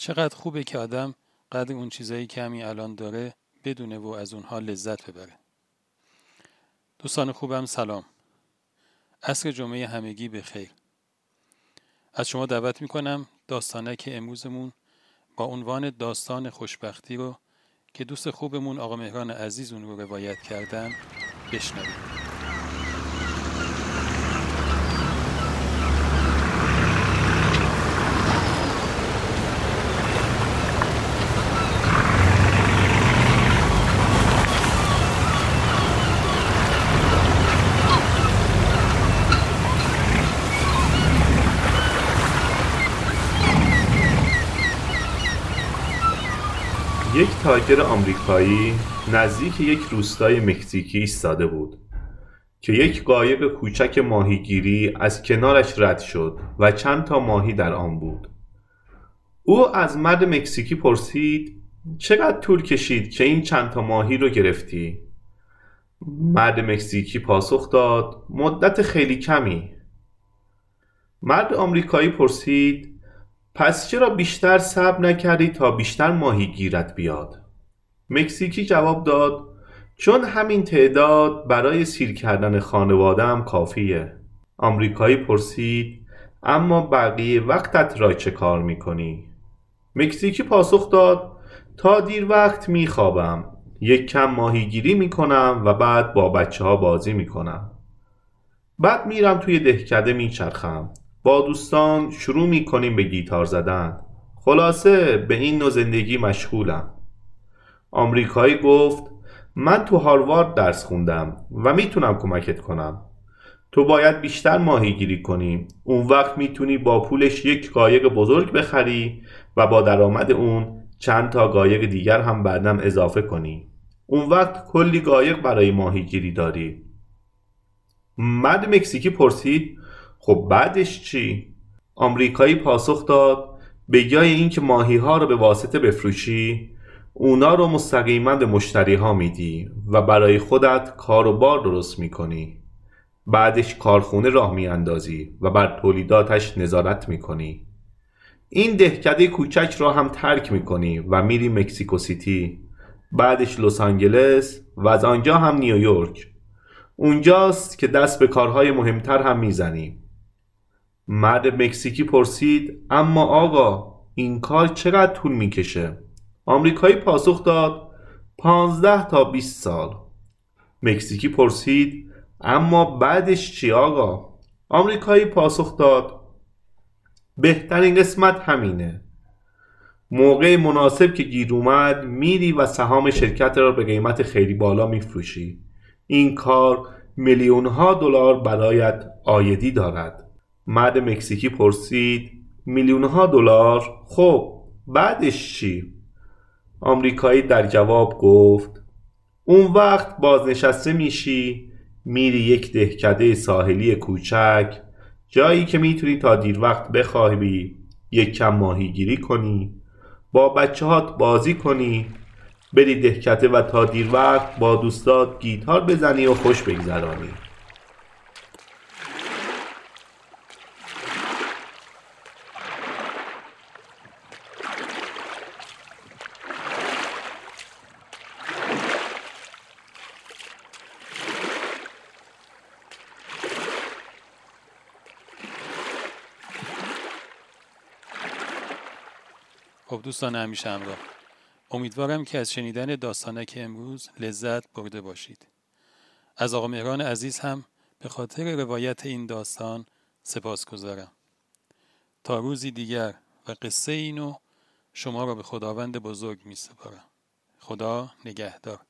چقدر خوبه که آدم قدر اون چیزایی که همین الان داره بدونه و از اونها لذت ببره. دوستان خوبم سلام. عصر جمعه همگی به خیر از شما دعوت می‌کنم داستانک امروزمون با عنوان داستان خوشبختی رو که دوست خوبمون آقا مهران عزیز اون رو روایت کردن بشنوید. یک تاجر آمریکایی نزدیک یک روستای مکزیکی ایستاده بود که یک قایق کوچک ماهیگیری از کنارش رد شد و چند تا ماهی در آن بود. او از مرد مکزیکی پرسید چقدر طول کشید که این چند تا ماهی رو گرفتی؟ مرد مکزیکی پاسخ داد مدت خیلی کمی. مرد آمریکایی پرسید پس چرا بیشتر صبر نکردی تا بیشتر ماهی گیرت بیاد؟ مکزیکی جواب داد چون همین تعداد برای سیر کردن خانوادم کافیه. آمریکایی پرسید اما بقیه وقتت را چه کار می‌کنی؟ مکزیکی پاسخ داد تا دیر وقت میخوابم. یک کم ماهیگیری می‌کنم و بعد با بچه ها بازی می‌کنم. بعد میرم توی دهکده میچرخم. با دوستان شروع می کنیم به گیتار زدن. خلاصه به این نوع زندگی مشغولم. آمریکایی گفت من تو هاروارد درس خوندم و می‌تونم کمکت کنم. تو باید بیشتر ماهیگیری کنی. اون وقت می‌تونی با پولش یک قایق بزرگ بخری و با درآمد اون چند تا قایق دیگر هم بعدم اضافه کنی. اون وقت کلی قایق برای ماهیگیری داری. مرد مکزیکی پرسید خب بعدش چی؟ آمریکایی پاسخ داد به جای اینکه ماهی ها رو به واسطه بفروشی اونا رو مستقیما به مشتری ها میدی و برای خودت کار و بار درست می‌کنی. بعدش کارخونه راه میاندازی و بر تولیداتش نظارت می‌کنی. این دهکده کوچک را هم ترک می‌کنی و میری مکسیکو سیتی. بعدش لس آنجلس و از آنجا هم نیویورک. اونجاست که دست به کارهای مهمتر هم می‌زنی. مرد مکزیکی پرسید اما آقا این کار چقدر طول می‌کشه؟ آمریکایی پاسخ داد پانزده تا 20 سال. مکزیکی پرسید اما بعدش چی آقا؟ آمریکایی پاسخ داد بهترین قسمت همینه. موقع مناسب که گیر اومد میری و سهام شرکت را به قیمت خیلی بالا میفروشی. این کار میلیون ها دلار برایت آیدی دارد. مرد مکزیکی پرسید میلیون ها دلار؟ خب بعدش چی؟ آمریکایی در جواب گفت اون وقت بازنشسته میشی میری یک دهکده ساحلی کوچک جایی که می‌تونی تا دیر وقت بخوابی یک کم ماهیگیری کنی با بچه هات بازی کنی بری دهکده و تا دیر وقت با دوستات گیتار بزنی و خوش بگذرانی. خب دوستان همیشه همراه. امیدوارم که از شنیدن داستانک امروز لذت برده باشید. از آقا مهران عزیز هم به خاطر روایت این داستان سپاس گذارم تا روزی دیگر و قصه اینو شما را به خداوند بزرگ می سپارم خدا نگهدار.